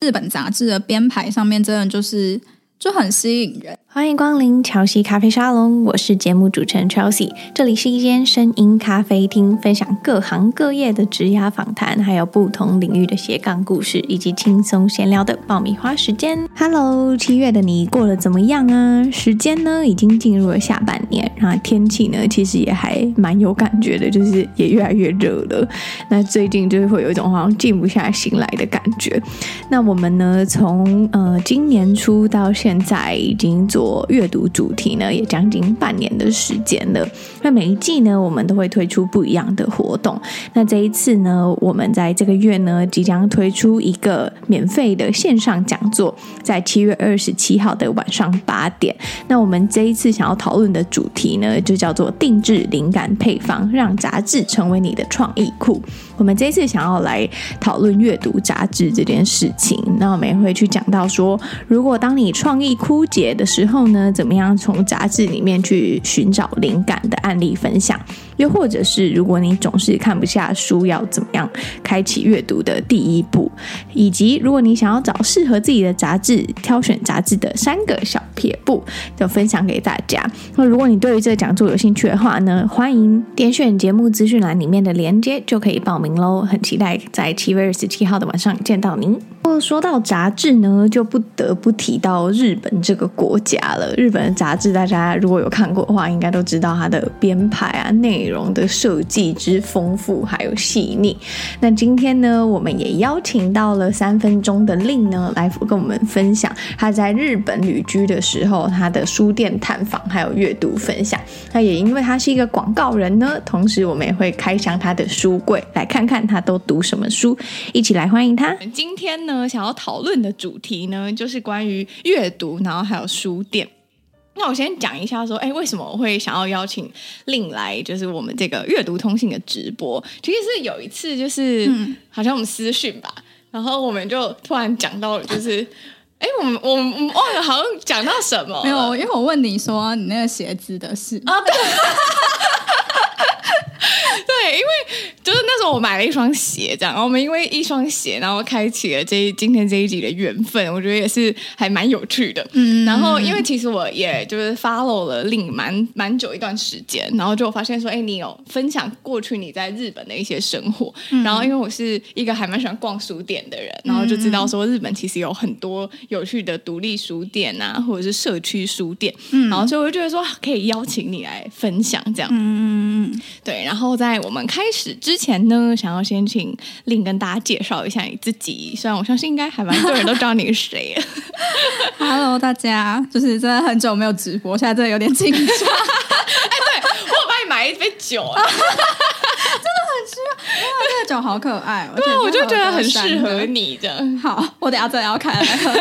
日本杂志的编排上面，真的就是就很吸引人。欢迎光临乔西咖啡沙龙，我是节目主持人 Chelsea。这里是一间声音咖啡厅，分享各行各业的职涯访谈，还有不同领域的斜杠故事，以及轻松闲聊的爆米花时间。Hello，七月的你过得怎么样啊？时间呢已经进入了下半年，然后天气呢其实也还蛮有感觉的，就是也越来越热了。那最近就是会有一种好像静不下心来的感觉。那我们呢从呃今年初到现在已经做。做阅读主题呢，也将近半年的时间了。那每一季呢，我们都会推出不一样的活动。那这一次呢，我们在这个月呢，即将推出一个免费的线上讲座，在七月二十七号的晚上八点。那我们这一次想要讨论的主题呢，就叫做定制灵感配方，让杂志成为你的创意库。我们这一次想要来讨论阅读杂志这件事情。那我们也会去讲到说，如果当你创意枯竭的时候，后呢，怎么样从杂志里面去寻找灵感的案例分享？又或者是如果你总是看不下书，要怎么样开启阅读的第一步？以及如果你想要找适合自己的杂志，挑选杂志的三个小撇步，就分享给大家。那如果你对于这个讲座有兴趣的话呢，欢迎点选节目资讯栏里面的链接，就可以报名喽。很期待在七月二十七号的晚上见到您。说到杂志呢，就不得不提到日本这个国家了。日本的杂志，大家如果有看过的话，应该都知道它的编排啊、内容容的设计之丰富还有细腻。那今天呢，我们也邀请到了三分钟的令呢，来跟我们分享他在日本旅居的时候，他的书店探访还有阅读分享。那也因为他是一个广告人呢，同时我们也会开箱他的书柜，来看看他都读什么书。一起来欢迎他。今天呢，想要讨论的主题呢，就是关于阅读，然后还有书店。那我先讲一下，说，哎，为什么我会想要邀请令来，就是我们这个阅读通信的直播？其实是有一次，就是、嗯、好像我们私讯吧，然后我们就突然讲到了，就是，哎，我们我们忘了好像讲到什么？没有，因为我问你说你那个鞋子的事啊。对 对，因为就是那时候我买了一双鞋，这样，然后我们因为一双鞋，然后开启了这一今天这一集的缘分，我觉得也是还蛮有趣的。嗯，然后因为其实我也就是 follow 了令蛮蛮久一段时间，然后就发现说，哎，你有分享过去你在日本的一些生活，嗯、然后因为我是一个还蛮喜欢逛书店的人，然后就知道说日本其实有很多有趣的独立书店啊，或者是社区书店，嗯，然后所以我就觉得说可以邀请你来分享这样，嗯嗯嗯，对，然后在我们开始之前呢，想要先请令跟大家介绍一下你自己。虽然我相信应该还蛮多人都知道你是谁。Hello，大家，就是真的很久没有直播，现在真的有点紧张。哎，对，我有帮你买一杯酒，真的很需要。这个酒好可爱，对，我就觉得很适合你的。好，我等下真的要开来喝。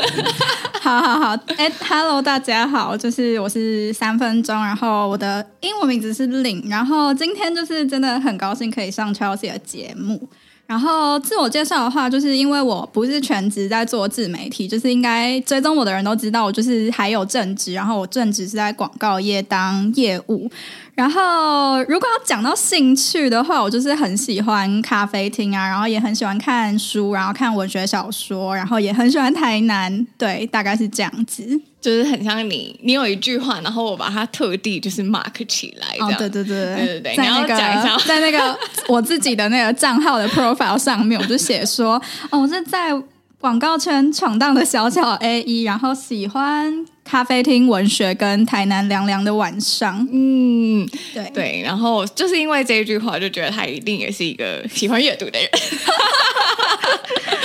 好好好，哎，Hello，大家好，就是我是三分钟，然后我的英文名字是令，然后今天就是真的很高兴可以上 Chelsea 的节目。然后自我介绍的话，就是因为我不是全职在做自媒体，就是应该追踪我的人都知道，我就是还有正职，然后我正职是在广告业当业务。然后如果要讲到兴趣的话，我就是很喜欢咖啡厅啊，然后也很喜欢看书，然后看文学小说，然后也很喜欢台南，对，大概是这样子。就是很像你，你有一句话，然后我把它特地就是 mark 起来，这样。哦，对对对对对对，在那个你要讲一下，在那个我自己的那个账号的 profile 上面，我就写说，哦，我是在广告圈闯荡的小小 A.E，然后喜欢咖啡厅、文学跟台南凉凉的晚上。嗯，对对，然后就是因为这一句话，就觉得他一定也是一个喜欢阅读的人。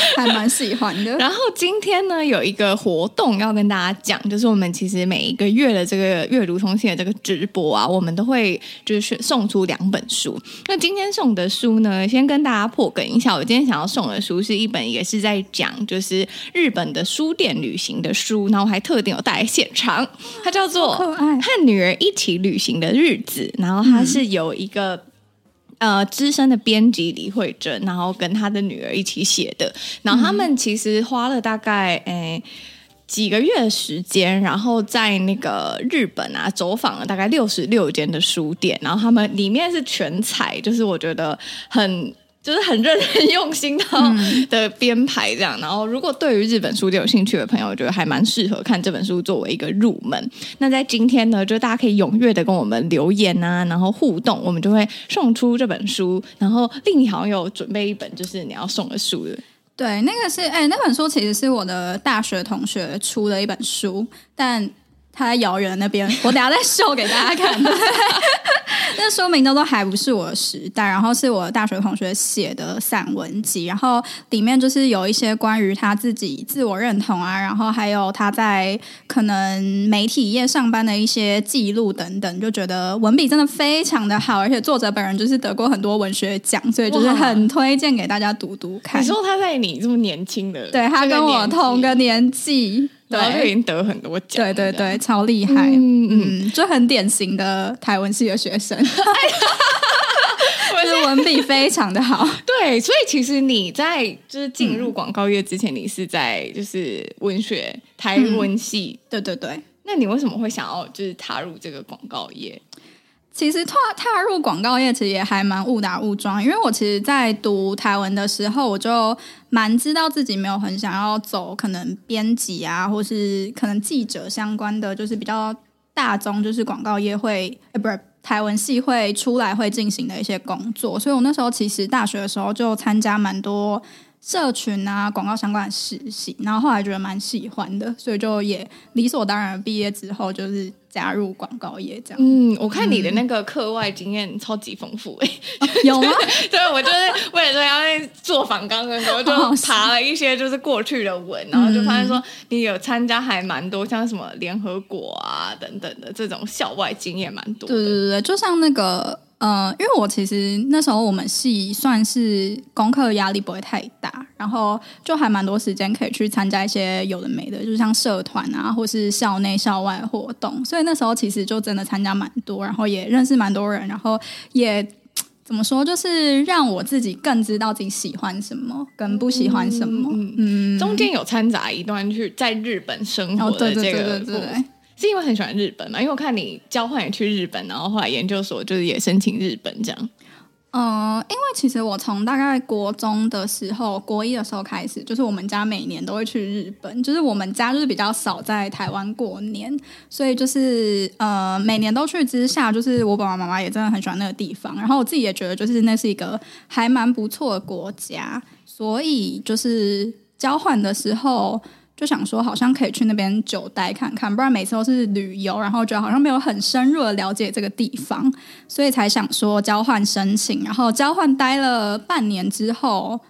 还蛮喜欢的。然后今天呢，有一个活动要跟大家讲，就是我们其实每一个月的这个阅读通信的这个直播啊，我们都会就是送出两本书。那今天送的书呢，先跟大家破梗一下，我今天想要送的书是一本也是在讲就是日本的书店旅行的书，然后我还特定有带来现场，它叫做《和女儿一起旅行的日子》，然后它是有一个。呃，资深的编辑李慧珍，然后跟他的女儿一起写的。然后他们其实花了大概诶、几个月时间，然后在那个日本啊走访了大概六十六间的书店。然后他们里面是全彩，就是我觉得很。就是很认真用心的的编排这样，然后如果对于日本书店有兴趣的朋友，我觉得还蛮适合看这本书作为一个入门。那在今天呢，就大家可以踊跃的跟我们留言啊，然后互动，我们就会送出这本书。然后另一好像有准备一本，就是你要送的书的。对，那个是哎，那本书其实是我的大学同学出的一本书，但。他在遥远那边，我等下再秀给大家看。那说明都都还不是我的时代，然后是我大学同学写的散文集，然后里面就是有一些关于他自己自我认同啊，然后还有他在可能媒体业上班的一些记录等等，就觉得文笔真的非常的好，而且作者本人就是得过很多文学奖，所以就是很推荐给大家读读看。你说他在你这么年轻的，对，他跟我同个年纪。然后就已经得很多奖，对对对，超厉害，嗯嗯，就很典型的台文系的学生，就是文笔非常的好。对，所以其实你在就是进入广告业之前，你是在就是文学台文系，对对对。那你为什么会想要就是踏入这个广告业？其实踏踏入广告业其实也还蛮误打误撞，因为我其实，在读台文的时候，我就蛮知道自己没有很想要走可能编辑啊，或是可能记者相关的，就是比较大宗，就是广告业会，呃，不是台文系会出来会进行的一些工作，所以我那时候其实大学的时候就参加蛮多社群啊广告相关的实习，然后后来觉得蛮喜欢的，所以就也理所当然毕业之后就是。加入广告业这样，嗯，我看你的那个课外经验超级丰富哎、欸，有吗？对，我就是为了说要做访纲的时候，就查了一些就是过去的文，然后就发现说你有参加还蛮多，像什么联合国啊等等的这种校外经验蛮多。对对对，就像那个。嗯、呃，因为我其实那时候我们系算是功课压力不会太大，然后就还蛮多时间可以去参加一些有的没的，就是像社团啊，或是校内校外活动。所以那时候其实就真的参加蛮多，然后也认识蛮多人，然后也怎么说，就是让我自己更知道自己喜欢什么跟不喜欢什么。嗯，嗯中间有掺杂一段去在日本生活的这个。哦，对对对对对。是因为很喜欢日本嘛？因为我看你交换也去日本，然后后来研究所就是也申请日本这样。嗯、因为其实我从大概国中的时候，国一的时候开始，就是我们家每年都会去日本。就是我们家就是比较少在台湾过年，所以就是呃每年都去之下，就是我爸爸妈妈也真的很喜欢那个地方。然后我自己也觉得，就是那是一个还蛮不错的国家，所以就是交换的时候。就想说，好像可以去那边久待看看，不然每次都是旅游，然后觉得好像没有很深入的了解这个地方，所以才想说交换申请。然后交换待了半年之后，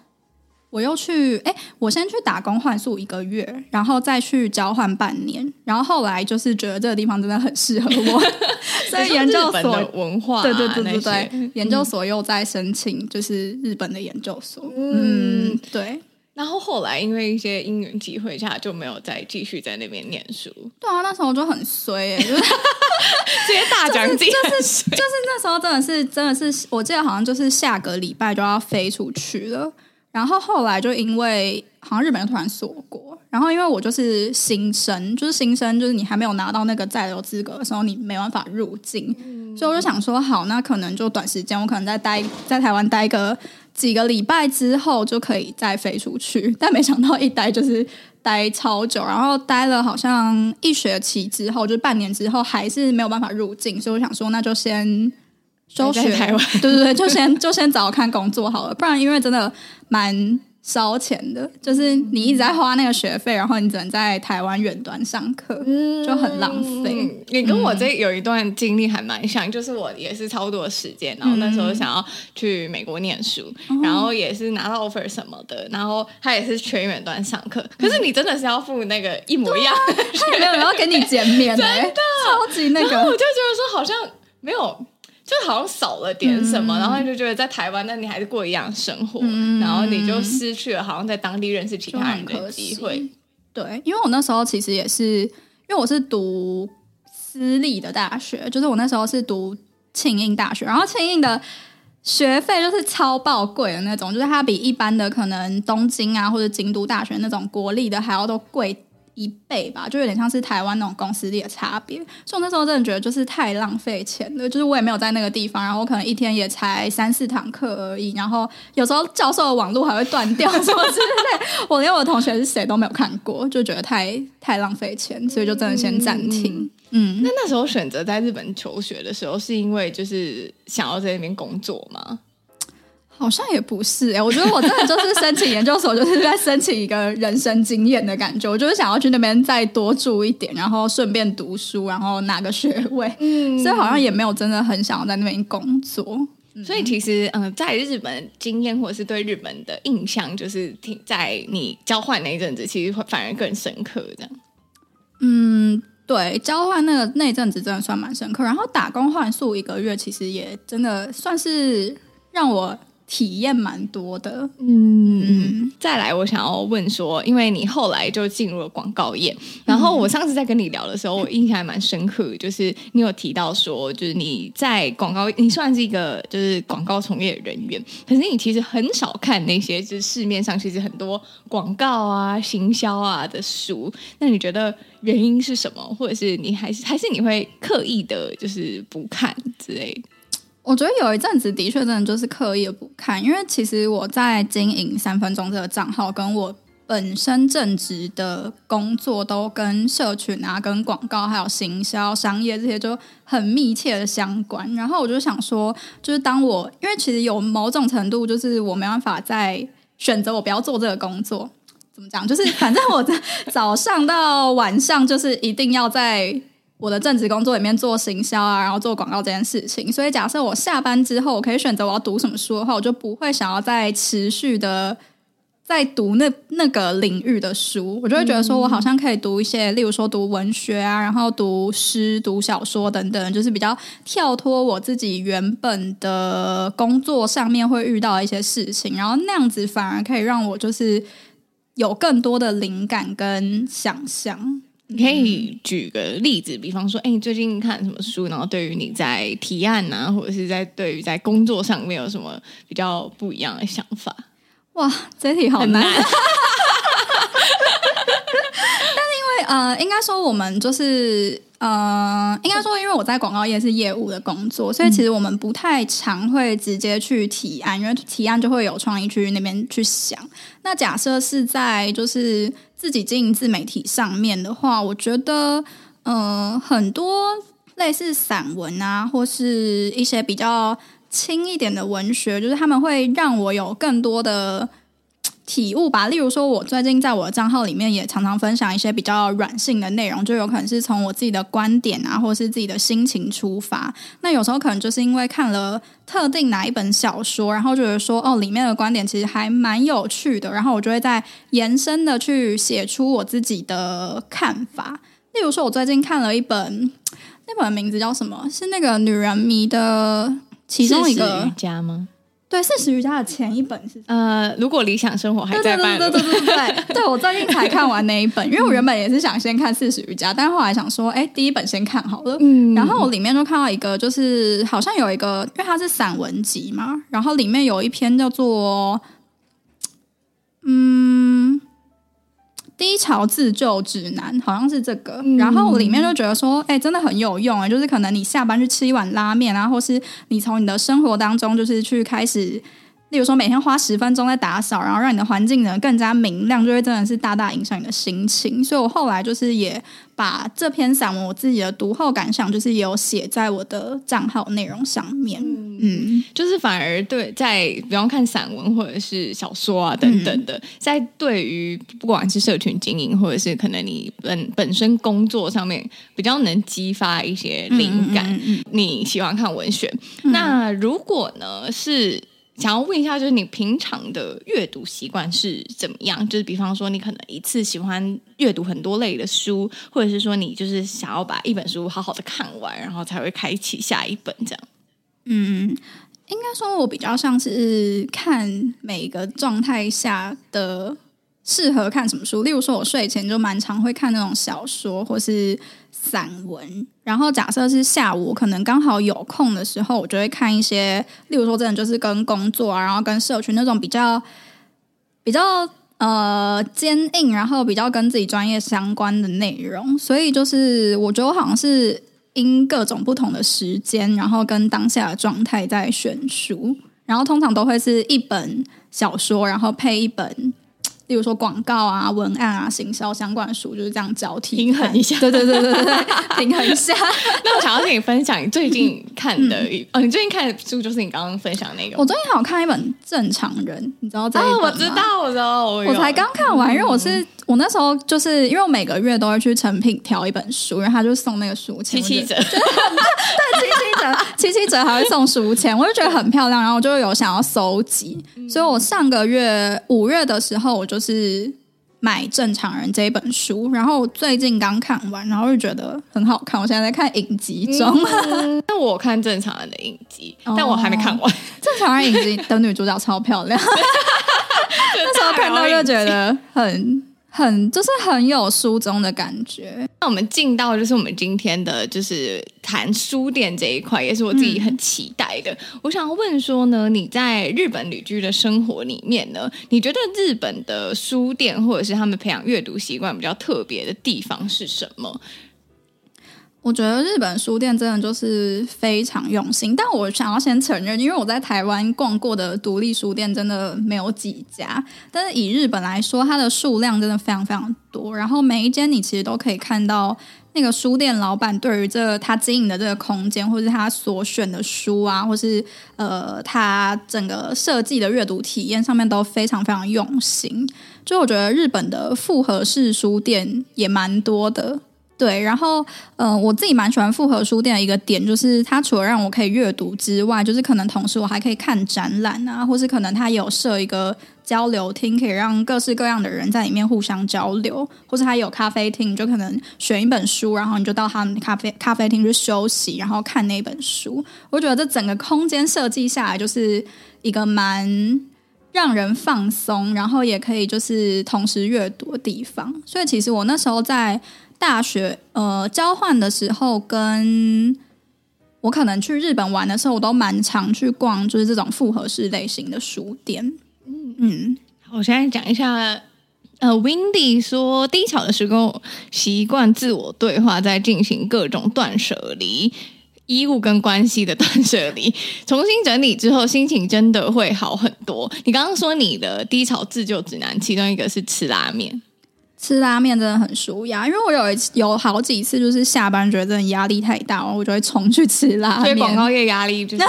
我又去，哎，我先去打工换宿一个月，然后再去交换半年，然后后来就是觉得这个地方真的很适合我，所以研究所文化，对对对对对，嗯、研究所又在申请，就是日本的研究所，嗯，嗯对。然后后来因为一些因缘机会下，就没有再继续在那边念书。对啊，那时候我就很衰哎、欸，就是 这些大奖金，就是就是那时候真的是真的是，我记得好像就是下个礼拜就要飞出去了。然后后来就因为好像日本就突然锁国，然后因为我就是新生，就是新生，就是你还没有拿到那个在留资格的时候，你没办法入境。嗯、所以我就想说，好，那可能就短时间，我可能再待在台湾待个。几个礼拜之后就可以再飞出去，但没想到一待就是待超久，然后待了好像一学期之后，就半年之后还是没有办法入境，所以我想说那就先休学，台湾。对对对，就先就先找看工作好了，不然因为真的蛮烧钱的，就是你一直在花那个学费，然后你只能在台湾远端上课，就很浪费。你跟我这有一段经历还蛮像，就是我也是超多时间，然后那时候想要去美国念书，然后也是拿到 offer 什么的，然后他也是全远端上课。可是你真的是要付那个一模一样的，他也没有人要给你减免，真的超级那个。我就觉得说好像没有。就好像少了点什么，嗯、然后你就觉得在台湾，那你还是过一样生活，嗯、然后你就失去了好像在当地认识其他人的机会。对，因为我那时候其实也是，因为我是读私立的大学，就是我那时候是读庆应大学，然后庆应的学费就是超爆贵的那种，就是它比一般的可能东京啊或者京都大学那种国立的还要都贵。一倍吧，就有点像是台湾那种公司里的差别。所以我那时候真的觉得就是太浪费钱了，就是我也没有在那个地方，然后我可能一天也才三四堂课而已，然后有时候教授的网络还会断掉什么之类，我连我的同学是谁都没有看过，就觉得太太浪费钱，所以就真的先暂停。嗯，那那时候选择在日本求学的时候，是因为就是想要在那边工作吗？好像也不是哎、欸，我觉得我真的就是申请研究所，就是在申请一个人生经验的感觉。我就是想要去那边再多住一点，然后顺便读书，然后拿个学位。嗯，所以好像也没有真的很想要在那边工作。嗯、所以其实，嗯、呃，在日本经验或者是对日本的印象，就是挺在你交换那一阵子，其实会反而更深刻。这样，嗯，对，交换那个那一阵子真的算蛮深刻。然后打工换宿一个月，其实也真的算是让我。体验蛮多的，嗯，再来，我想要问说，因为你后来就进入了广告业，然后我上次在跟你聊的时候，我印象还蛮深刻，就是你有提到说，就是你在广告，你算是一个就是广告从业人员，可是你其实很少看那些就是市面上其实很多广告啊、行销啊的书，那你觉得原因是什么？或者是你还是还是你会刻意的，就是不看之类的？我觉得有一阵子的确真的就是刻意不看，因为其实我在经营三分钟这个账号，跟我本身正职的工作都跟社群啊、跟广告还有行销、商业这些就很密切的相关。然后我就想说，就是当我因为其实有某种程度，就是我没办法再选择我不要做这个工作，怎么讲？就是反正我在早上到晚上就是一定要在。我的正职工作里面做行销啊，然后做广告这件事情，所以假设我下班之后，我可以选择我要读什么书的话，我就不会想要再持续的在读那那个领域的书，我就会觉得说我好像可以读一些，例如说读文学啊，然后读诗、读小说等等，就是比较跳脱我自己原本的工作上面会遇到一些事情，然后那样子反而可以让我就是有更多的灵感跟想象。你可以举个例子，比方说，哎，你最近看什么书？然后对于你在提案啊，或者是在对于在工作上面有什么比较不一样的想法？哇，这题好难。但是因为呃，应该说我们就是呃，应该说因为我在广告业是业务的工作，所以其实我们不太常会直接去提案，因为提案就会有创意去那边去想。那假设是在就是。自己经营自媒体上面的话，我觉得，嗯、很多类似散文啊，或是一些比较轻一点的文学，就是他们会让我有更多的。体悟吧，例如说，我最近在我的账号里面也常常分享一些比较软性的内容，就有可能是从我自己的观点啊，或是自己的心情出发。那有时候可能就是因为看了特定哪一本小说，然后觉得说，哦，里面的观点其实还蛮有趣的，然后我就会在延伸的去写出我自己的看法。例如说，我最近看了一本，那本名字叫什么？是那个女人迷的其中一个家吗？对，四十瑜伽的前一本是呃，如果理想生活还在办，对对对对对对，对 我最近才看完那一本，因为我原本也是想先看四十瑜伽，但是后来想说，哎，第一本先看好了。嗯，然后我里面就看到一个，就是好像有一个，因为它是散文集嘛，然后里面有一篇叫做，嗯。低潮自救指南好像是这个，嗯、然后里面就觉得说，哎、欸，真的很有用哎，就是可能你下班去吃一碗拉面啊，或是你从你的生活当中就是去开始，例例如说每天花十分钟在打扫，然后让你的环境呢更加明亮，就会真的是大大影响你的心情。所以我后来就是也把这篇散文我自己的读后感想，就是也有写在我的账号内容上面。嗯，嗯就是反而对在比方看散文或者是小说啊等等的，嗯、在对于不管是社群经营或者是可能你本本身工作上面比较能激发一些灵感。你喜欢看文学，嗯、那如果呢是？想要问一下，就是你平常的阅读习惯是怎么样？就是比方说，你可能一次喜欢阅读很多类的书，或者是说，你就是想要把一本书好好的看完，然后才会开启下一本这样。嗯，应该说，我比较像是看每个状态下的适合看什么书。例如说，我睡前就蛮常会看那种小说，或是。散文，然后假设是下午，可能刚好有空的时候，我就会看一些，例如说，真的就是跟工作啊，然后跟社群那种比较比较呃坚硬，然后比较跟自己专业相关的内容。所以就是，我觉得我好像是因各种不同的时间，然后跟当下的状态在选书，然后通常都会是一本小说，然后配一本。例如说广告啊、文案啊、行销相关的书，就是这样交替平衡一下。对对对对对，平衡一下。那我想要跟你分享你最近看的，嗯、哦，你最近看的书就是你刚刚分享的那个。我最近好看一本《正常人》，你知道这一本吗？哦，我知道，我知道，我，我才刚看完，因为我是。我那时候就是因为我每个月都会去成品挑一本书，然后他就送那个书签，七七折，对，七七折，七七折还会送书签，我就觉得很漂亮，然后我就有想要搜集，嗯、所以我上个月五月的时候，我就是买《正常人》这一本书，然后最近刚看完，然后就觉得很好看，我现在在看影集中。那、嗯、我看《正常人》的影集，但我还没看完，哦《正常人》影集的女主角超漂亮，那时候看到就觉得很。很就是很有书中的感觉。那我们进到就是我们今天的就是谈书店这一块，也是我自己很期待的。我想问说呢，你在日本旅居的生活里面呢，你觉得日本的书店或者是他们培养阅读习惯比较特别的地方是什么？我觉得日本书店真的就是非常用心，但我想要先承认，因为我在台湾逛过的独立书店真的没有几家，但是以日本来说，它的数量真的非常非常多，然后每一间你其实都可以看到那个书店老板对于这个他经营的这个空间，或是他所选的书啊，或是呃他整个设计的阅读体验上面都非常非常用心。就我觉得日本的复合式书店也蛮多的。对，然后，嗯、我自己蛮喜欢复合书店的一个点，就是它除了让我可以阅读之外，就是可能同时我还可以看展览啊，或是可能它有设一个交流厅，可以让各式各样的人在里面互相交流，或是它有咖啡厅，就可能选一本书，然后你就到他们咖啡咖啡厅去休息，然后看那本书。我觉得这整个空间设计下来，就是一个蛮让人放松，然后也可以就是同时阅读的地方。所以其实我那时候在。大学呃交换的时候，跟我可能去日本玩的时候，我都蛮常去逛，就是这种复合式类型的书店。嗯嗯，我现在讲一下，呃，Windy 说低潮的时候习惯自我对话，在进行各种断舍离，衣物跟关系的断舍离，重新整理之后，心情真的会好很多。你刚刚说你的低潮自救指南，其中一个是吃拉面。吃拉面真的很舒压，因为我有一次有好几次就是下班觉得真的压力太大，我就会冲去吃拉面。所以广告业压力就是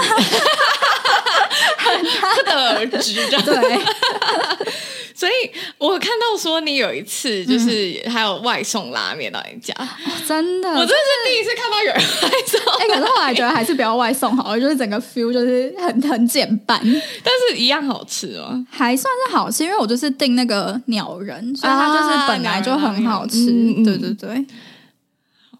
很大的而知，对。所以我看到说你有一次就是还有外送拉面到你家，真的，我真的是第一次看到有人外送。哎、欸，可是后来觉得还是不要外送好了，就是整个 feel 就是很很简单，但是一样好吃哦，还算是好吃，因为我就是订那个鸟人，所以它就是本来就很好吃。啊、对对对，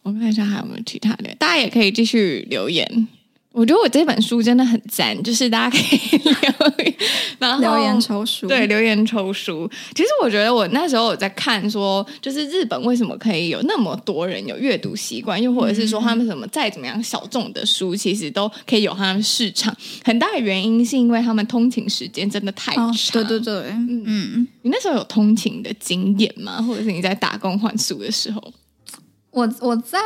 我看一下还有没有其他的，大家也可以继续留言。我觉得我这本书真的很赞，就是大家可以留言，然后留言抽书，对，留言抽书。其实我觉得我那时候我在看说，就是日本为什么可以有那么多人有阅读习惯，又或者是说他们什么再怎么样小众的书，其实都可以有他们市场。很大的原因是因为他们通勤时间真的太长。哦、对对对，嗯嗯。你那时候有通勤的经验吗？或者是你在打工换书的时候？我我在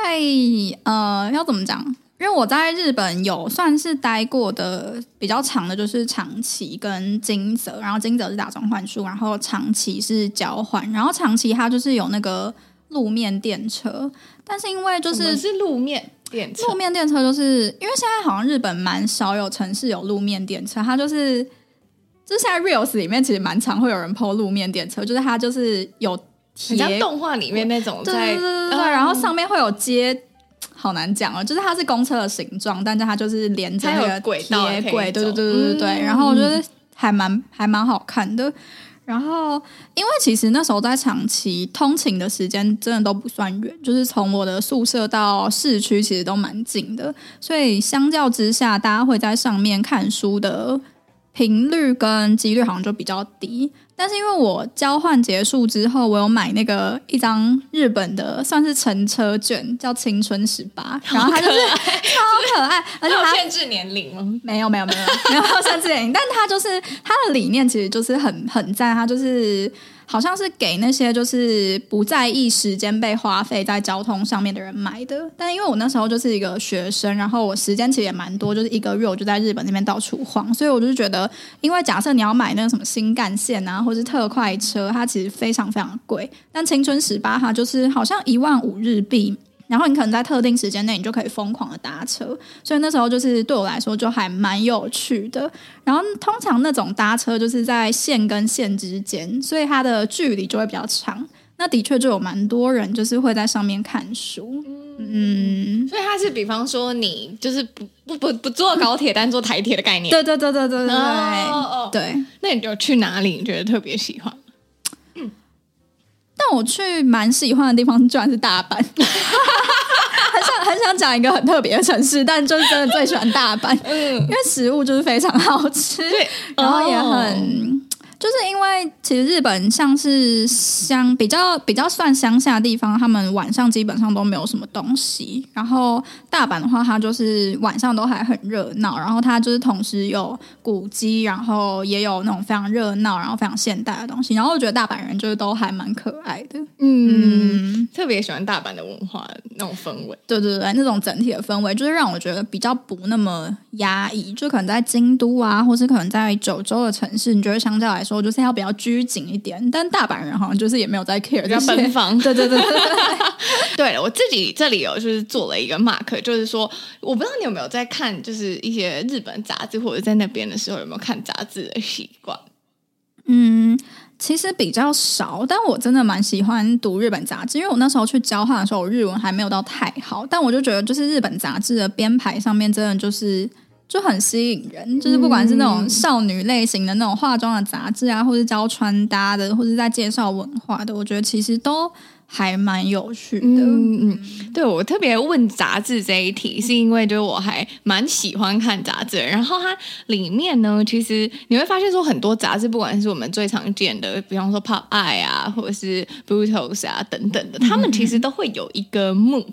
呃，要怎么讲？因为我在日本有算是待过的比较长的，就是长崎跟金泽，然后金泽是打中换术，然后长崎是交换，然后长崎它就是有那个路面电车，但是因为就是是路面电车，路面电车就是因为现在好像日本蛮少有城市有路面电车，它就是就是现在 reels 里面其实蛮常会有人 po 路面电车，就是它就是有贴像动画里面那种在，对对对对对，嗯、然后上面会有接。好难讲哦，就是它是公车的形状，但是它就是连着那个铁轨，对对对对对对。嗯、然后我觉得还蛮还蛮好看的。然后因为其实那时候在长期通勤的时间真的都不算远，就是从我的宿舍到市区其实都蛮近的，所以相较之下，大家会在上面看书的频率跟几率好像就比较低。但是因为我交换结束之后，我有买那个一张日本的算是乘车券，叫青春十八，然后它就是超可爱，而且它限制年龄吗？没有没有没有没有限制年龄，但它就是它的理念其实就是很很赞，它就是。好像是给那些就是不在意时间被花费在交通上面的人买的，但因为我那时候就是一个学生，然后我时间其实也蛮多，就是一个月我就在日本那边到处晃，所以我就觉得，因为假设你要买那个什么新干线啊，或是特快车，它其实非常非常贵，但青春十八哈就是好像一万五日币。然后你可能在特定时间内，你就可以疯狂的搭车，所以那时候就是对我来说就还蛮有趣的。然后通常那种搭车就是在线跟线之间，所以它的距离就会比较长。那的确就有蛮多人就是会在上面看书，嗯，所以它是比方说你就是不不不不坐高铁，但坐台铁的概念。对对对对对对对，哦，对。那你就去哪里？你觉得特别喜欢？但我去蛮喜欢的地方，居然是大阪。很想很想讲一个很特别的城市，但就是真的最喜欢大阪，嗯，因为食物就是非常好吃，然后也很。哦就是因为其实日本像是乡比较比较算乡下的地方，他们晚上基本上都没有什么东西。然后大阪的话，它就是晚上都还很热闹，然后它就是同时有古迹，然后也有那种非常热闹，然后非常现代的东西。然后我觉得大阪人就是都还蛮可爱的，嗯，嗯特别喜欢大阪的文化那种氛围。对对对，那种整体的氛围就是让我觉得比较不那么压抑。就可能在京都啊，或是可能在九州的城市，你觉得相较来说。说就是要比较拘谨一点，但大阪人好像就是也没有在 care，比较奔放。对对对对，对了，我自己这里有就是做了一个 mark，就是说我不知道你有没有在看，就是一些日本杂志或者在那边的时候有没有看杂志的习惯？嗯，其实比较少，但我真的蛮喜欢读日本杂志，因为我那时候去交换的时候，我日文还没有到太好，但我就觉得就是日本杂志的编排上面真的就是。就很吸引人，就是不管是那种少女类型的那种化妆的杂志啊，或是教穿搭的，或是在介绍文化的，我觉得其实都还蛮有趣的。嗯嗯，对，我特别问杂志这一题，是因为就是我还蛮喜欢看杂志，然后它里面呢，其实你会发现说很多杂志，不管是我们最常见的，比方说 Pop Eye 啊，或者是 Brutus 啊等等的，他们其实都会有一个 MOOC。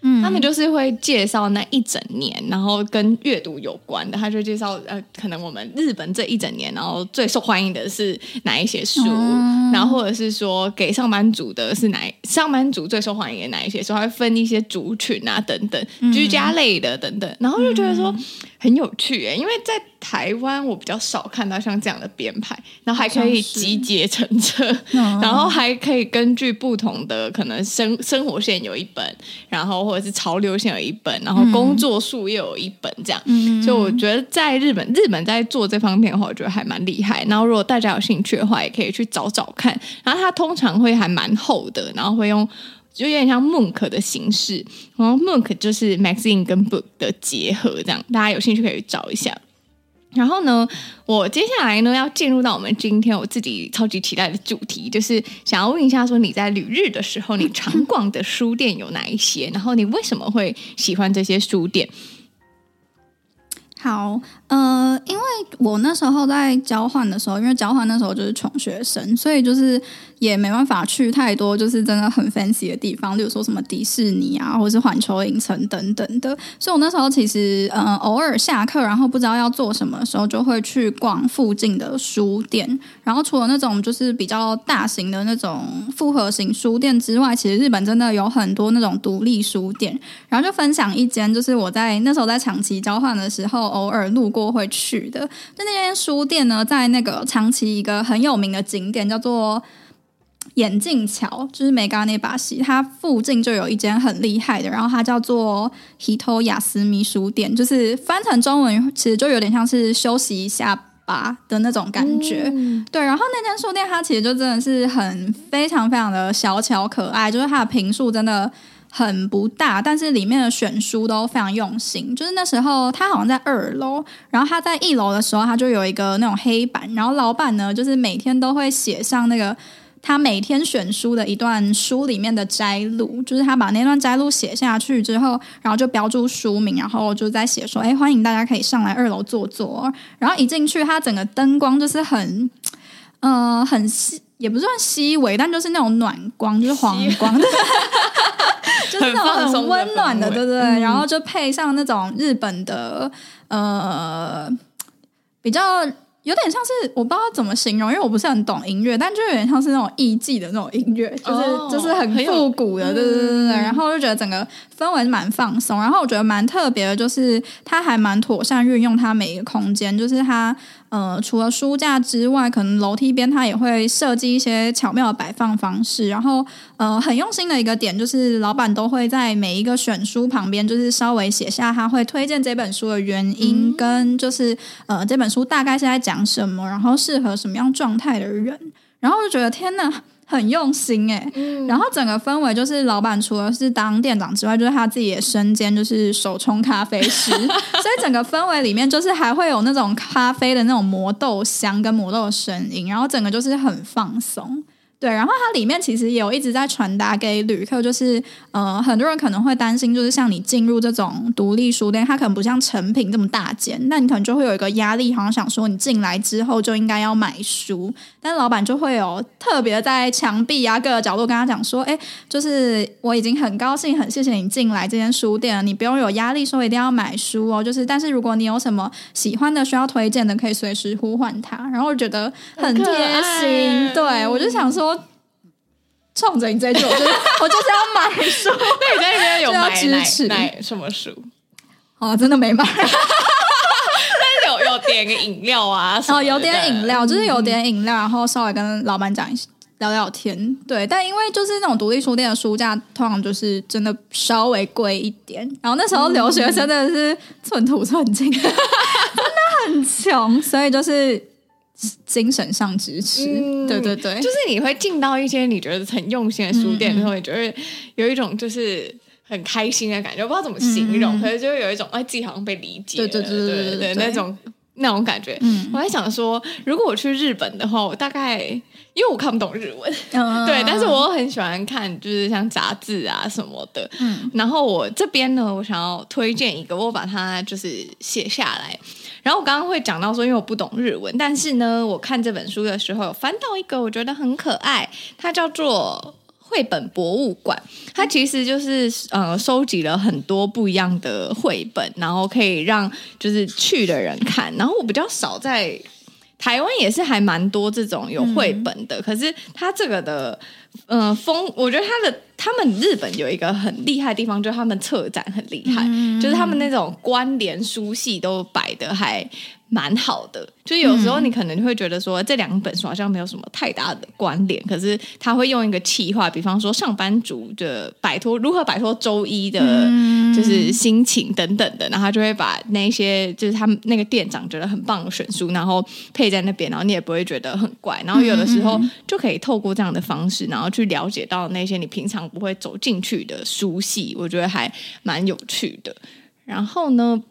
嗯，他们就是会介绍那一整年，然后跟阅读有关的，他就介绍呃，可能我们日本这一整年，然后最受欢迎的是哪一些书，嗯、然后或者是说给上班族的是哪上班族最受欢迎的哪一些书，还会分一些族群啊等等，居家类的等等，然后就觉得说很有趣诶，因为在。台湾我比较少看到像这样的编排，然后还可以集结成册，然后还可以根据不同的可能生生活线有一本，然后或者是潮流线有一本，然后工作数又有一本这样，嗯、所以我觉得在日本，日本在做这方面的话，我觉得还蛮厉害。然后如果大家有兴趣的话，也可以去找找看。然后它通常会还蛮厚的，然后会用就有点像 MOOC 的形式，然后 MOOC 就是 magazine 跟 book 的结合，这样大家有兴趣可以找一下。然后呢，我接下来呢要进入到我们今天我自己超级期待的主题，就是想要问一下，说你在旅日的时候，你常逛的书店有哪一些？然后你为什么会喜欢这些书店？好，呃，因为我那时候在交换的时候，因为交换那时候就是穷学生，所以就是也没办法去太多就是真的很 fancy 的地方，例如说什么迪士尼啊，或者是环球影城等等的。所以我那时候其实，呃，偶尔下课，然后不知道要做什么的时候，就会去逛附近的书店。然后除了那种就是比较大型的那种复合型书店之外，其实日本真的有很多那种独立书店。然后就分享一间，就是我在那时候在长期交换的时候。偶尔路过会去的，就那间书店呢，在那个长崎一个很有名的景点叫做眼镜桥，就是梅嘎内巴西，它附近就有一间很厉害的，然后它叫做 Hito Yasumi 书店，就是翻成中文其实就有点像是休息一下吧的那种感觉。嗯、对，然后那间书店它其实就真的是很非常非常的小巧可爱，就是它的坪数真的。很不大，但是里面的选书都非常用心。就是那时候他好像在二楼，然后他在一楼的时候，他就有一个那种黑板，然后老板呢，就是每天都会写上那个他每天选书的一段书里面的摘录，就是他把那段摘录写下去之后，然后就标注书名，然后就在写说：“哎，欢迎大家可以上来二楼坐坐。”然后一进去，他整个灯光就是很，呃，很细，也不算细微，但就是那种暖光，就是黄光。就是那种很温暖的，对不对？嗯、然后就配上那种日本的，呃，比较有点像是我不知道怎么形容，因为我不是很懂音乐，但就有点像是那种艺伎的那种音乐，就是、哦、就是很复古的，对对对对。嗯、然后就觉得整个氛围蛮放松，然后我觉得蛮特别的，就是它还蛮妥善运用它每一个空间，就是它。呃，除了书架之外，可能楼梯边它也会设计一些巧妙的摆放方式。然后，呃，很用心的一个点就是，老板都会在每一个选书旁边，就是稍微写下他会推荐这本书的原因，嗯、跟就是呃这本书大概是在讲什么，然后适合什么样状态的人。然后我就觉得天呐！很用心哎、欸，嗯、然后整个氛围就是老板除了是当店长之外，就是他自己的身兼就是手冲咖啡师，所以整个氛围里面就是还会有那种咖啡的那种磨豆香跟磨豆的声音，然后整个就是很放松。对，然后它里面其实也有一直在传达给旅客，就是呃，很多人可能会担心，就是像你进入这种独立书店，它可能不像成品这么大件，那你可能就会有一个压力，好像想说你进来之后就应该要买书，但老板就会有特别在墙壁啊各个角度跟他讲说，哎，就是我已经很高兴，很谢谢你进来这间书店了，你不用有压力说一定要买书哦，就是但是如果你有什么喜欢的需要推荐的，可以随时呼唤他，然后我觉得很贴心，对我就想说。冲着你这句，我就是 我就是要买书。那你在那边有 买支持买什么书？哦，真的没买。有有点个饮料啊，哦，有点饮料，就是有点饮料，然后稍微跟老板讲一聊聊天。对，但因为就是那种独立书店的书架，通常就是真的稍微贵一点。然后那时候留学生真的是寸土寸金，真的很穷，所以就是。精神上支持，嗯、对对对，就是你会进到一些你觉得很用心的书店的时候，你就会有一种就是很开心的感觉，我不知道怎么形容，嗯、可是就会有一种哎，自己好像被理解，对对对，对，对那种那种感觉。嗯、我在想说，如果我去日本的话，我大概因为我看不懂日文，嗯、对，但是我很喜欢看，就是像杂志啊什么的。嗯，然后我这边呢，我想要推荐一个，我把它就是写下来。然后我刚刚会讲到说，因为我不懂日文，但是呢，我看这本书的时候有翻到一个我觉得很可爱，它叫做绘本博物馆。它其实就是呃收集了很多不一样的绘本，然后可以让就是去的人看。然后我比较少在台湾也是还蛮多这种有绘本的，嗯、可是它这个的。嗯，风，我觉得它的他们日本有一个很厉害的地方，就是他们策展很厉害，嗯、就是他们那种关联书系都摆的还蛮好的。就有时候你可能会觉得说，这两本书好像没有什么太大的关联，可是他会用一个气话，比方说上班族的摆脱如何摆脱周一的，就是心情等等的，然后他就会把那些就是他们那个店长觉得很棒的选书，然后配在那边，然后你也不会觉得很怪，然后有的时候就可以透过这样的方式，然后去了解到那些你平常不会走进去的书系，我觉得还蛮有趣的。然后呢，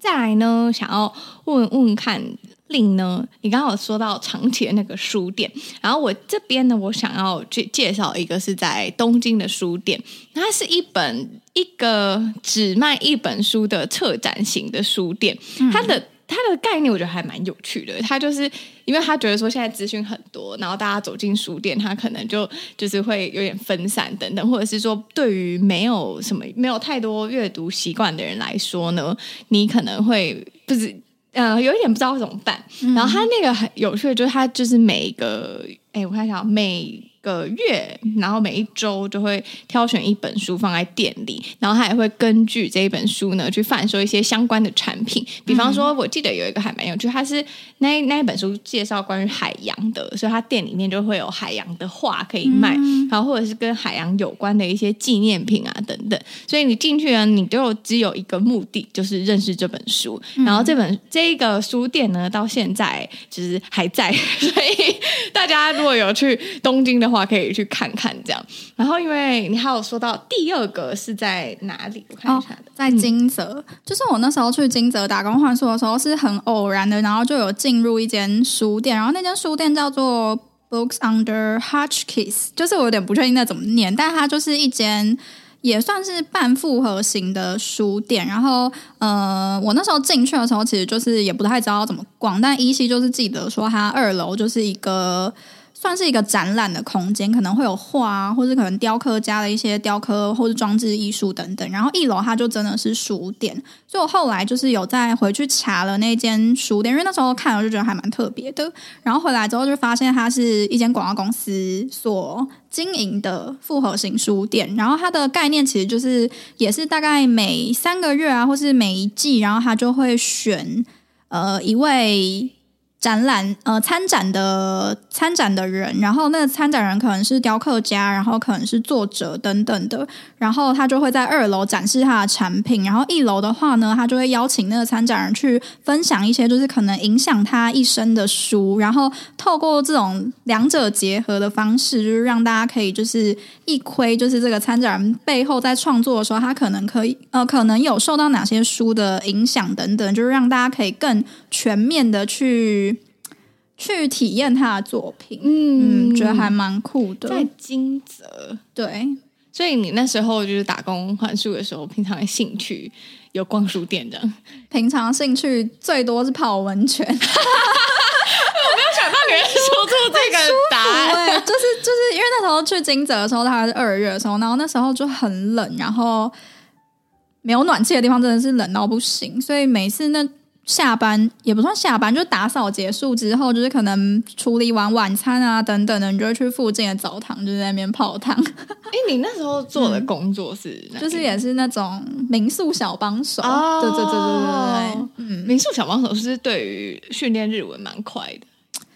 再来呢，想要问问看令呢，你刚刚有说到长崎的那个书店，然后我这边呢，我想要介介绍一个是在东京的书店，它是一本一个只卖一本书的策展型的书店，它的它的概念我觉得还蛮有趣的，它就是因为他觉得说现在资讯很多，然后大家走进书店，他可能就就是会有点分散等等，或者是说对于没有什么没有太多阅读习惯的人来说呢，你可能会不是。呃，有一点不知道怎么办。然后他那个很有趣的，就是他就是每一个，哎，我看一下每。个月，然后每一周就会挑选一本书放在店里，然后他也会根据这一本书呢去贩售一些相关的产品。比方说，我记得有一个还蛮有趣，他是那那一本书介绍关于海洋的，所以他店里面就会有海洋的画可以卖，嗯、然后或者是跟海洋有关的一些纪念品啊等等。所以你进去呢，你就只有一个目的，就是认识这本书。然后这本这个书店呢，到现在就是还在，所以大家如果有去东京的。话可以去看看这样，然后因为你还有说到第二个是在哪里？我看一下，在金泽，就是我那时候去金泽打工换宿的时候是很偶然的，然后就有进入一间书店，然后那间书店叫做 Books Under Hotchkiss，就是我有点不确定那怎么念，但它就是一间也算是半复合型的书店。然后，呃，我那时候进去的时候其实就是也不太知道怎么逛，但依稀就是记得说它二楼就是一个。算是一个展览的空间，可能会有画啊，或者可能雕刻家的一些雕刻，或者装置艺术等等。然后一楼它就真的是书店，所以我后来就是有再回去查了那间书店，因为那时候看了就觉得还蛮特别的。然后回来之后就发现它是一间广告公司所经营的复合型书店。然后它的概念其实就是也是大概每三个月啊，或是每一季，然后它就会选呃一位。展览呃，参展的参展的人，然后那个参展人可能是雕刻家，然后可能是作者等等的，然后他就会在二楼展示他的产品，然后一楼的话呢，他就会邀请那个参展人去分享一些就是可能影响他一生的书，然后透过这种两者结合的方式，就是让大家可以就是一窥，就是这个参展人背后在创作的时候，他可能可以呃，可能有受到哪些书的影响等等，就是让大家可以更全面的去。去体验他的作品，嗯，嗯，觉得还蛮酷的。在金泽，对，所以你那时候就是打工换书的时候，平常的兴趣有逛书店的。平常兴趣最多是泡温泉。我没有想到你会说出这个答案，对，就是就是因为那时候去金泽的时候，它是二月的时候，然后那时候就很冷，然后没有暖气的地方真的是冷到不行，所以每次那。下班也不算下班，就打扫结束之后，就是可能处理完晚餐啊等等的，你就会去附近的澡堂，就在那边泡汤。哎、欸，你那时候做的工作是、嗯？就是也是那种民宿小帮手。哦、对对对对对对，嗯，民宿小帮手是对于训练日文蛮快的，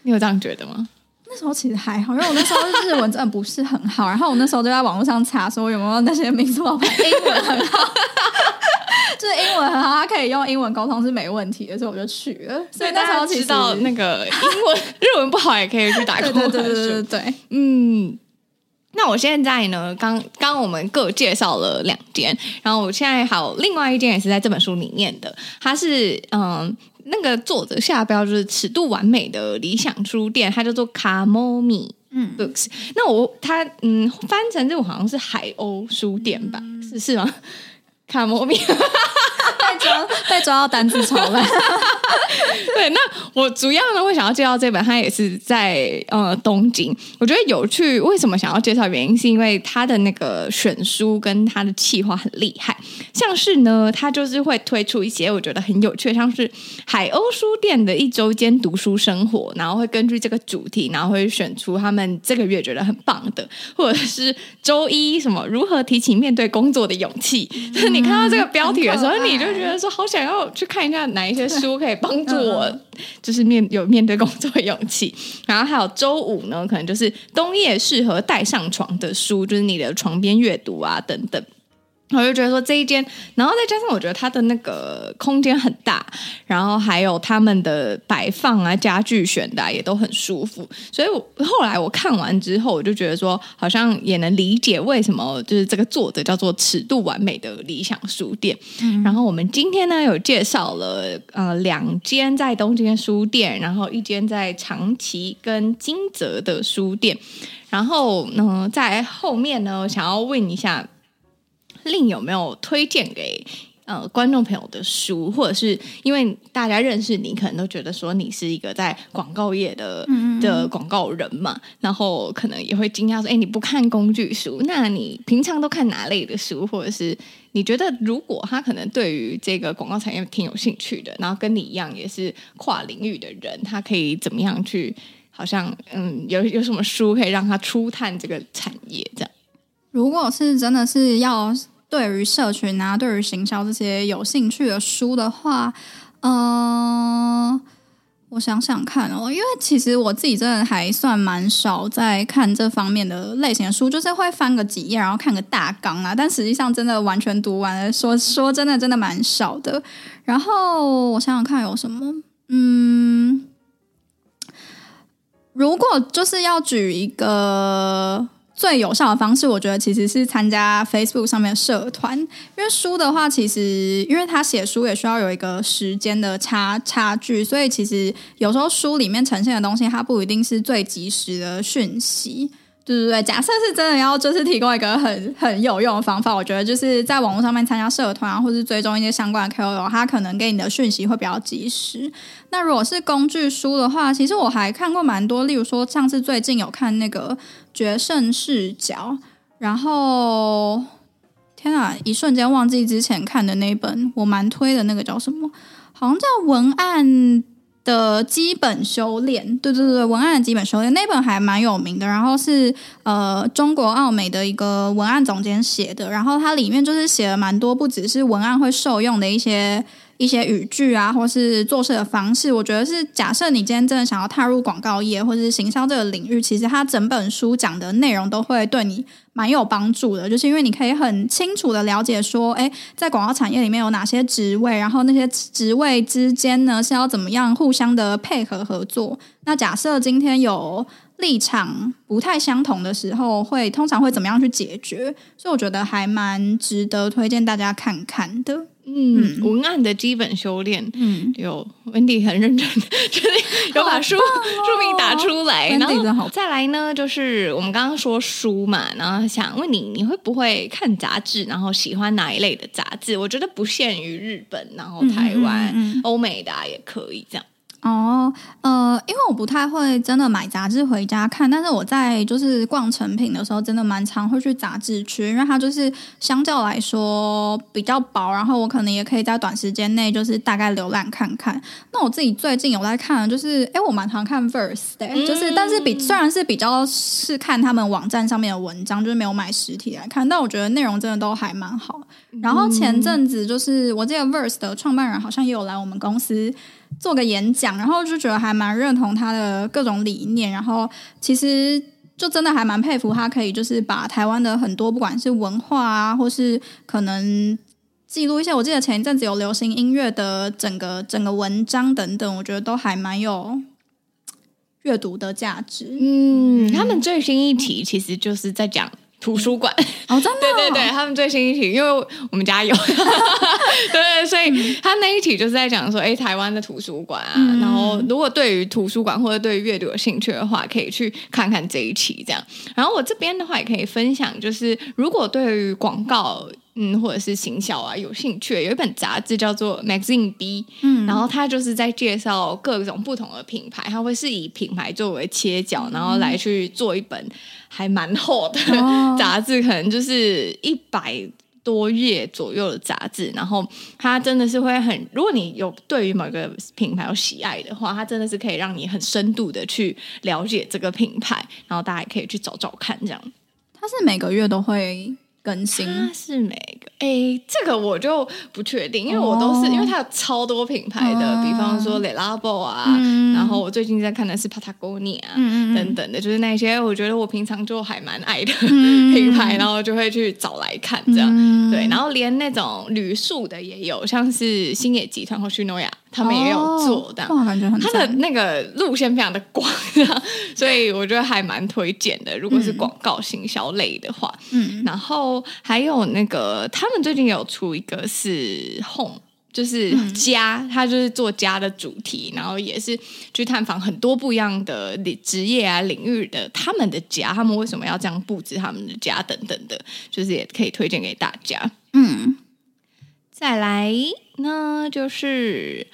你有这样觉得吗？那时候其实还好，因为我那时候日文真的不是很好，然后我那时候就在网络上查说有没有那些民宿老板英文很好。就是英文很好，他可以用英文沟通是没问题的，所以我就去了。所以那时候知道那个英文 日文不好也可以去打工对。对对对对对，嗯。那我现在呢？刚刚我们各介绍了两间，然后我现在还有另外一间也是在这本书里面的，它是嗯，那个作者下标就是尺度完美的理想书店，它叫做卡莫米嗯 Books。那我它嗯翻成这种好像是海鸥书店吧？嗯、是是吗？看毛病被抓被抓到单字超烂。对，那我主要呢会想要介绍这本，它也是在呃东京。我觉得有趣，为什么想要介绍？原因是因为它的那个选书跟它的企划很厉害。像是呢，它就是会推出一些我觉得很有趣，像是海鸥书店的一周间读书生活，然后会根据这个主题，然后会选出他们这个月觉得很棒的，或者是周一什么如何提起面对工作的勇气。就 是你看到这个标题的时候，你就觉得说好想要去看一下哪一些书可以帮助我，就是面有面对工作的勇气。然后还有周五呢，可能就是冬夜适合带上床的书，就是你的床边阅读啊等等。我就觉得说这一间，然后再加上我觉得它的那个空间很大，然后还有他们的摆放啊、家具选的、啊、也都很舒服，所以我后来我看完之后，我就觉得说好像也能理解为什么就是这个作者叫做尺度完美的理想书店。嗯、然后我们今天呢有介绍了呃两间在东京的书店，然后一间在长崎跟金泽的书店，然后呢、呃、在后面呢想要问一下。另有没有推荐给呃观众朋友的书，或者是因为大家认识你，可能都觉得说你是一个在广告业的的广告人嘛，然后可能也会惊讶说，哎，你不看工具书，那你平常都看哪类的书？或者是你觉得如果他可能对于这个广告产业挺有兴趣的，然后跟你一样也是跨领域的人，他可以怎么样去？好像嗯，有有什么书可以让他初探这个产业？这样，如果是真的是要。对于社群啊，对于行销这些有兴趣的书的话，呃，我想想看哦，因为其实我自己真的还算蛮少在看这方面的类型的书，就是会翻个几页，然后看个大纲啊，但实际上真的完全读完了，说 说真的，真的蛮少的。然后我想想看有什么，嗯，如果就是要举一个。最有效的方式，我觉得其实是参加 Facebook 上面的社团，因为书的话，其实因为他写书也需要有一个时间的差差距，所以其实有时候书里面呈现的东西，它不一定是最及时的讯息。对对对，假设是真的要就是提供一个很很有用的方法，我觉得就是在网络上面参加社团啊，或是追踪一些相关的 KOL，他可能给你的讯息会比较及时。那如果是工具书的话，其实我还看过蛮多，例如说像是最近有看那个《决胜视角》，然后天啊，一瞬间忘记之前看的那本我蛮推的那个叫什么，好像叫文案。的基本修炼，对对对，文案的基本修炼那本还蛮有名的，然后是呃中国奥美的一个文案总监写的，然后它里面就是写了蛮多，不只是文案会受用的一些。一些语句啊，或是做事的方式，我觉得是假设你今天真的想要踏入广告业或是行销这个领域，其实它整本书讲的内容都会对你蛮有帮助的，就是因为你可以很清楚的了解说，哎，在广告产业里面有哪些职位，然后那些职位之间呢是要怎么样互相的配合合作。那假设今天有立场不太相同的时候，会通常会怎么样去解决？所以我觉得还蛮值得推荐大家看看的。嗯，文案的基本修炼，嗯，有 Wendy 很认真，就是有把书、哦、书名打出来，然后再来呢，就是我们刚刚说书嘛，然后想问你，你会不会看杂志？然后喜欢哪一类的杂志？我觉得不限于日本，然后台湾、嗯嗯嗯、欧美的、啊、也可以这样。哦，呃，因为我不太会真的买杂志回家看，但是我在就是逛成品的时候，真的蛮常会去杂志区，因为它就是相较来说比较薄，然后我可能也可以在短时间内就是大概浏览看看。那我自己最近有在看，就是哎，我蛮常看 Verse 的，就是但是比虽然是比较是看他们网站上面的文章，就是没有买实体来看，但我觉得内容真的都还蛮好。然后前阵子就是我这个 Verse 的创办人好像也有来我们公司。做个演讲，然后就觉得还蛮认同他的各种理念，然后其实就真的还蛮佩服他，可以就是把台湾的很多不管是文化啊，或是可能记录一些，我记得前一阵子有流行音乐的整个整个文章等等，我觉得都还蛮有阅读的价值。嗯，他们最新一题其实就是在讲。图书馆哦，真的、哦，对对对，他们最新一期，因为我们家有，对，所以他那一期就是在讲说，哎，台湾的图书馆啊，嗯、然后如果对于图书馆或者对于阅读有兴趣的话，可以去看看这一期这样。然后我这边的话也可以分享，就是如果对于广告。嗯，或者是行销啊，有兴趣有一本杂志叫做《Magazine B》，嗯，然后它就是在介绍各种不同的品牌，它会是以品牌作为切角，然后来去做一本还蛮厚的 杂志，可能就是一百多页左右的杂志。然后它真的是会很，如果你有对于某个品牌有喜爱的话，它真的是可以让你很深度的去了解这个品牌，然后大家也可以去找找看，这样。它是每个月都会。更新。是每个哎，这个我就不确定，因为我都是、哦、因为它有超多品牌的，哦、比方说 Le Labo 啊，嗯、然后我最近在看的是 Patagonia 等等的，就是那些我觉得我平常就还蛮爱的、嗯、品牌，然后就会去找来看这样。嗯、对，然后连那种旅宿的也有，像是星野集团或旭诺雅，他们也有做的，哇，感觉很。它的那个路线非常的广，所以我觉得还蛮推荐的。如果是广告行销类的话，嗯，然后还有那个他们最近有出一个是 Home，就是家，他就是做家的主题，然后也是去探访很多不一样的职业啊领域的他们的家，他们为什么要这样布置他们的家等等的，就是也可以推荐给大家。嗯，再来。那就是，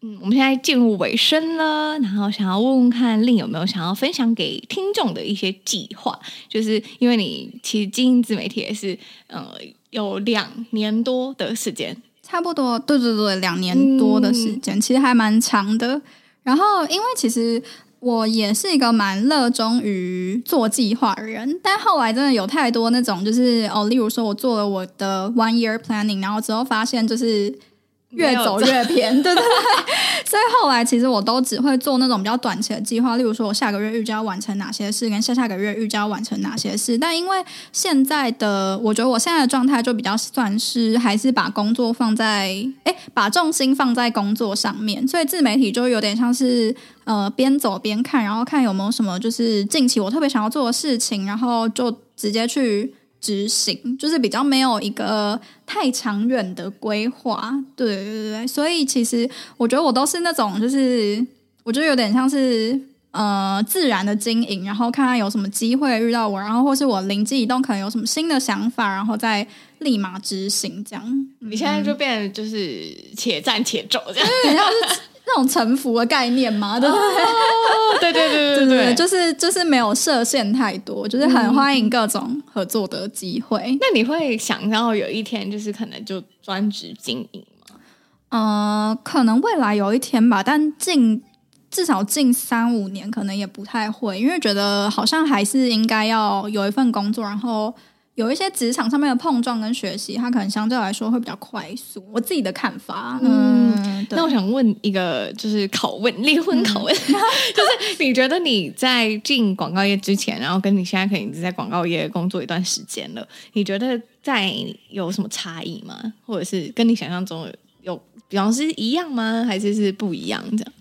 嗯，我们现在进入尾声了，然后想要问问看，Lin 有没有想要分享给听众的一些计划？就是因为你其实经营自媒体也是，呃，有两年多的时间，差不多，对对对，两年多的时间，嗯、其实还蛮长的。然后，因为其实。我也是一个蛮热衷于做计划的人，但后来真的有太多那种，就是哦，例如说我做了我的 one year planning，然后之后发现就是。越走越偏，对对对，所以后来其实我都只会做那种比较短期的计划，例如说我下个月预计要完成哪些事，跟下下个月预计要完成哪些事。但因为现在的，我觉得我现在的状态就比较算是还是把工作放在，诶，把重心放在工作上面，所以自媒体就有点像是呃边走边看，然后看有没有什么就是近期我特别想要做的事情，然后就直接去。执行就是比较没有一个太长远的规划，对对对对，所以其实我觉得我都是那种，就是我觉得有点像是呃自然的经营，然后看看有什么机会遇到我，然后或是我灵机一动，可能有什么新的想法，然后再立马执行这样。你现在就变成就是且战且走这样。这种臣服的概念嘛，对不对？哦、对对对对对，对 就是就是没有设限太多，就是很欢迎各种合作的机会。嗯、那你会想到有一天，就是可能就专职经营吗？呃，可能未来有一天吧，但近至少近三五年，可能也不太会，因为觉得好像还是应该要有一份工作，然后。有一些职场上面的碰撞跟学习，它可能相对来说会比较快速。我自己的看法，嗯，嗯，那我想问一个就是拷问，灵魂拷问，嗯、就是你觉得你在进广告业之前，然后跟你现在可能已经在广告业工作一段时间了，你觉得在有什么差异吗？或者是跟你想象中有，有比方是一样吗？还是是不一样这样？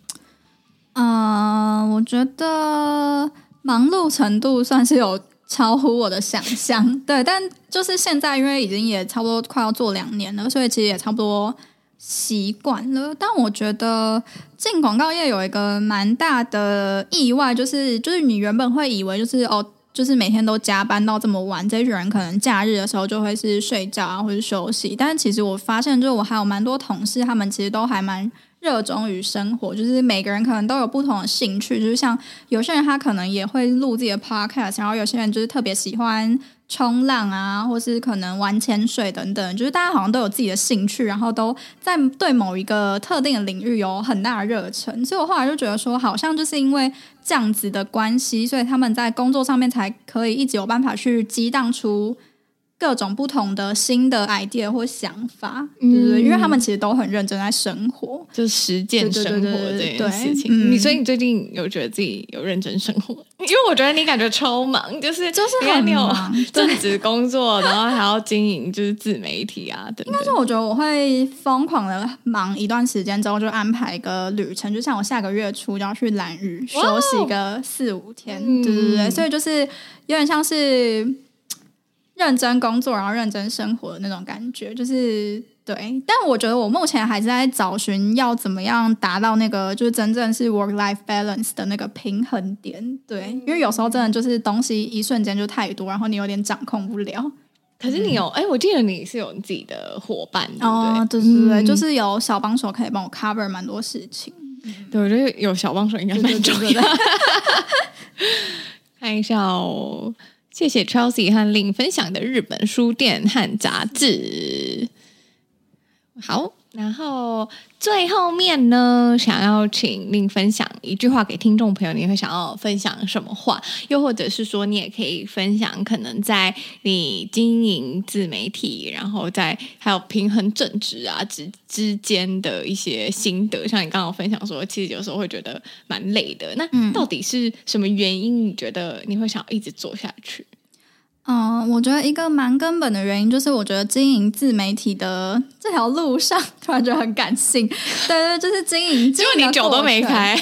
嗯、呃，我觉得忙碌程度算是有。超乎我的想象，对，但就是现在，因为已经也差不多快要做两年了，所以其实也差不多习惯了。但我觉得进广告业有一个蛮大的意外，就是就是你原本会以为就是哦，就是每天都加班到这么晚，这群人可能假日的时候就会是睡觉啊，或者休息。但其实我发现，就是我还有蛮多同事，他们其实都还蛮。热衷于生活，就是每个人可能都有不同的兴趣，就是像有些人他可能也会录自己的 podcast，然后有些人就是特别喜欢冲浪啊，或是可能玩潜水等等，就是大家好像都有自己的兴趣，然后都在对某一个特定的领域有很大的热忱，所以我后来就觉得说，好像就是因为这样子的关系，所以他们在工作上面才可以一直有办法去激荡出。各种不同的新的 idea 或想法，嗯、对不对？因为他们其实都很认真在生活，就实践生活这件事情。你所以你最近有觉得自己有认真生活？因为我觉得你感觉超忙，就是就是很忙，正职工作，然后还要经营就是自媒体啊等等。应该说，我觉得我会疯狂的忙一段时间之后，就安排一个旅程，就像我下个月初就要去兰屿休息个四五天，哦、对对对。所以就是有点像是。认真工作，然后认真生活的那种感觉，就是对。但我觉得我目前还是在找寻要怎么样达到那个，就是真正是 work life balance 的那个平衡点。对，因为有时候真的就是东西一瞬间就太多，然后你有点掌控不了。可是你有，哎、嗯，我记得你是有你自己的伙伴，对不对？哦，对对对，嗯、就是有小帮手可以帮我 cover 蛮多事情。对，我觉得有小帮手应该蛮重要的。看一下哦。谢谢 Chelsea 和 Lin 分享的日本书店和杂志。好，然后最后面呢，想要请您分享一句话给听众朋友，你会想要分享什么话？又或者是说，你也可以分享可能在你经营自媒体，然后在还有平衡正职啊之之间的一些心得。像你刚刚分享说，其实有时候会觉得蛮累的。那到底是什么原因？你觉得你会想要一直做下去？嗯，我觉得一个蛮根本的原因就是，我觉得经营自媒体的这条路上，突然觉得很感性。对对，就是经营，结果你酒都没开，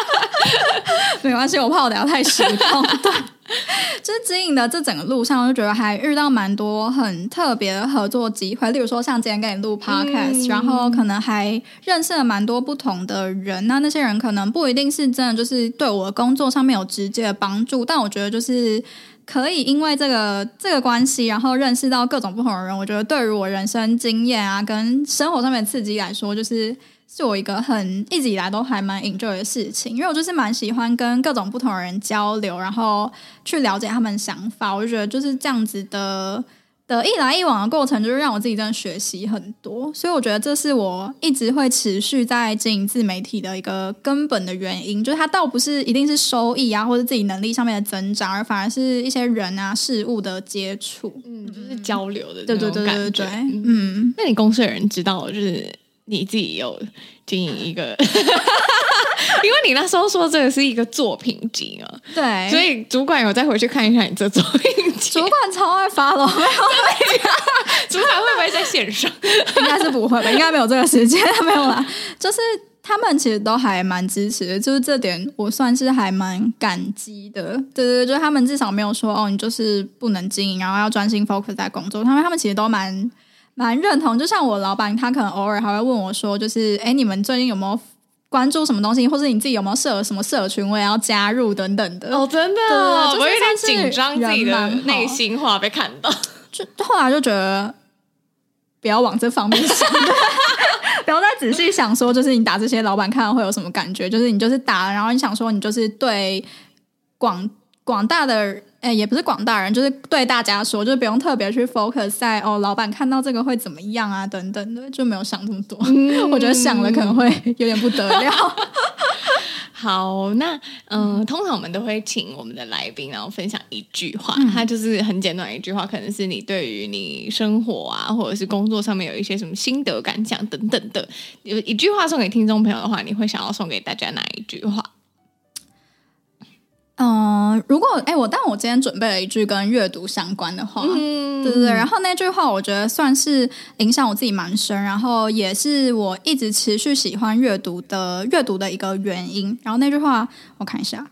没关系，我怕我等下太失控。对，就是经营的这整个路上，我就觉得还遇到蛮多很特别的合作机会，例如说像今天跟你录 podcast，、嗯、然后可能还认识了蛮多不同的人。那那些人可能不一定是真的就是对我的工作上面有直接的帮助，但我觉得就是。可以因为这个这个关系，然后认识到各种不同的人，我觉得对于我人生经验啊，跟生活上面的刺激来说，就是是我一个很一直以来都还蛮 enjoy 的事情。因为我就是蛮喜欢跟各种不同的人交流，然后去了解他们的想法。我就觉得就是这样子的。的一来一往的过程，就是让我自己真的学习很多，所以我觉得这是我一直会持续在经营自媒体的一个根本的原因。就是它倒不是一定是收益啊，或者自己能力上面的增长，而反而是一些人啊、事物的接触，嗯，就是交流的对对对对对，嗯。那你公司的人知道，就是你自己有经营一个。因为你那时候说这个是一个作品集啊，对，所以主管有再回去看一下你这作品集。主管超爱发了，没有？主管会不会在线上？应该是不会吧，应该没有这个时间，没有啦。就是他们其实都还蛮支持的，就是这点我算是还蛮感激的。对对对，就是他们至少没有说哦，你就是不能经营，然后要专心 focus 在工作。他们他们其实都蛮蛮认同。就像我老板，他可能偶尔还会问我说，就是哎，你们最近有没有？关注什么东西，或者你自己有没有设什么社群，我也要加入等等的。哦，真的，哦，我有点紧张，自己的内心话被看到。就后来就觉得不要往这方面想，不要再仔细想说，就是你打这些老板看到会有什么感觉？就是你就是打，然后你想说你就是对广广大的。哎，也不是广大人，就是对大家说，就是不用特别去 focus 在哦，老板看到这个会怎么样啊，等等的，就没有想这么多。嗯、我觉得想了可能会有点不得了。好，那嗯、呃，通常我们都会请我们的来宾，然后分享一句话，它、嗯、就是很简短一句话，可能是你对于你生活啊，或者是工作上面有一些什么心得感想等等的。有一句话送给听众朋友的话，你会想要送给大家哪一句话？嗯，如果哎，我但我今天准备了一句跟阅读相关的话，嗯，对对对，然后那句话我觉得算是影响我自己蛮深，然后也是我一直持续喜欢阅读的阅读的一个原因。然后那句话我看一下，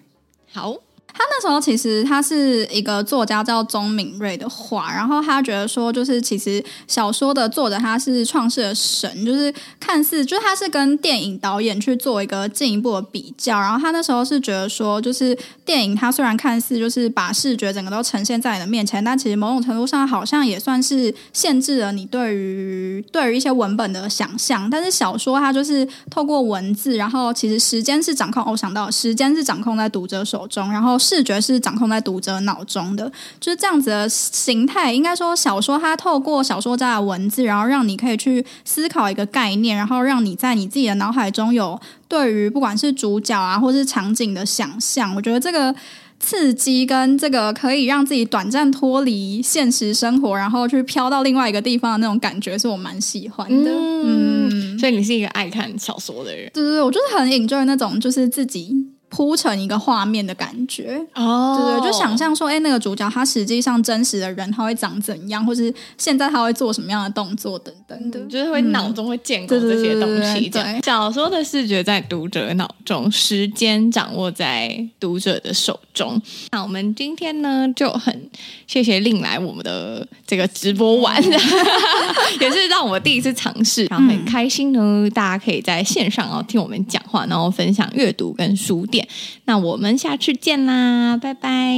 好。他那时候其实他是一个作家叫钟敏锐的话，然后他觉得说，就是其实小说的作者他是创世的神，就是看似就是他是跟电影导演去做一个进一步的比较，然后他那时候是觉得说，就是电影它虽然看似就是把视觉整个都呈现在你的面前，但其实某种程度上好像也算是限制了你对于对于一些文本的想象，但是小说它就是透过文字，然后其实时间是掌控，我想到时间是掌控在读者手中，然后。视觉是掌控在读者脑中的，就是这样子的形态。应该说，小说它透过小说家的文字，然后让你可以去思考一个概念，然后让你在你自己的脑海中有对于不管是主角啊，或是场景的想象。我觉得这个刺激跟这个可以让自己短暂脱离现实生活，然后去飘到另外一个地方的那种感觉，是我蛮喜欢的。嗯，嗯，所以你是一个爱看小说的人？对对对，我就是很 enjoy 那种，就是自己。铺成一个画面的感觉哦，对对，就想象说，哎，那个主角他实际上真实的人他会长怎样，或是现在他会做什么样的动作等等的，就是会脑中会建构这些东西。对，小说的视觉在读者脑中，时间掌握在读者的手中。那我们今天呢就很谢谢 Lin 来我们的这个直播玩，也是让我第一次尝试，然后很开心呢。大家可以在线上然后听我们讲话，然后分享阅读跟书店。那我们下次见啦，拜拜，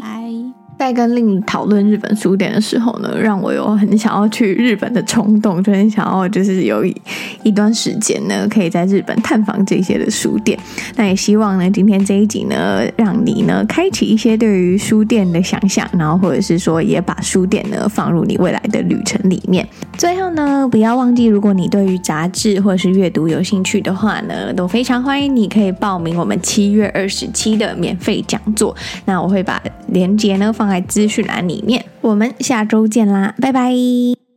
拜。在跟令讨论日本书店的时候呢，让我有很想要去日本的冲动，就很想要就是有一一段时间呢，可以在日本探访这些的书店。那也希望呢，今天这一集呢，让你呢开启一些对于书店的想象，然后或者是说也把书店呢放入你未来的旅程里面。最后呢，不要忘记，如果你对于杂志或者是阅读有兴趣的话呢，都非常欢迎你可以报名我们七月二十七的免费讲座。那我会把链接呢放在资讯栏里面。我们下周见啦，拜拜。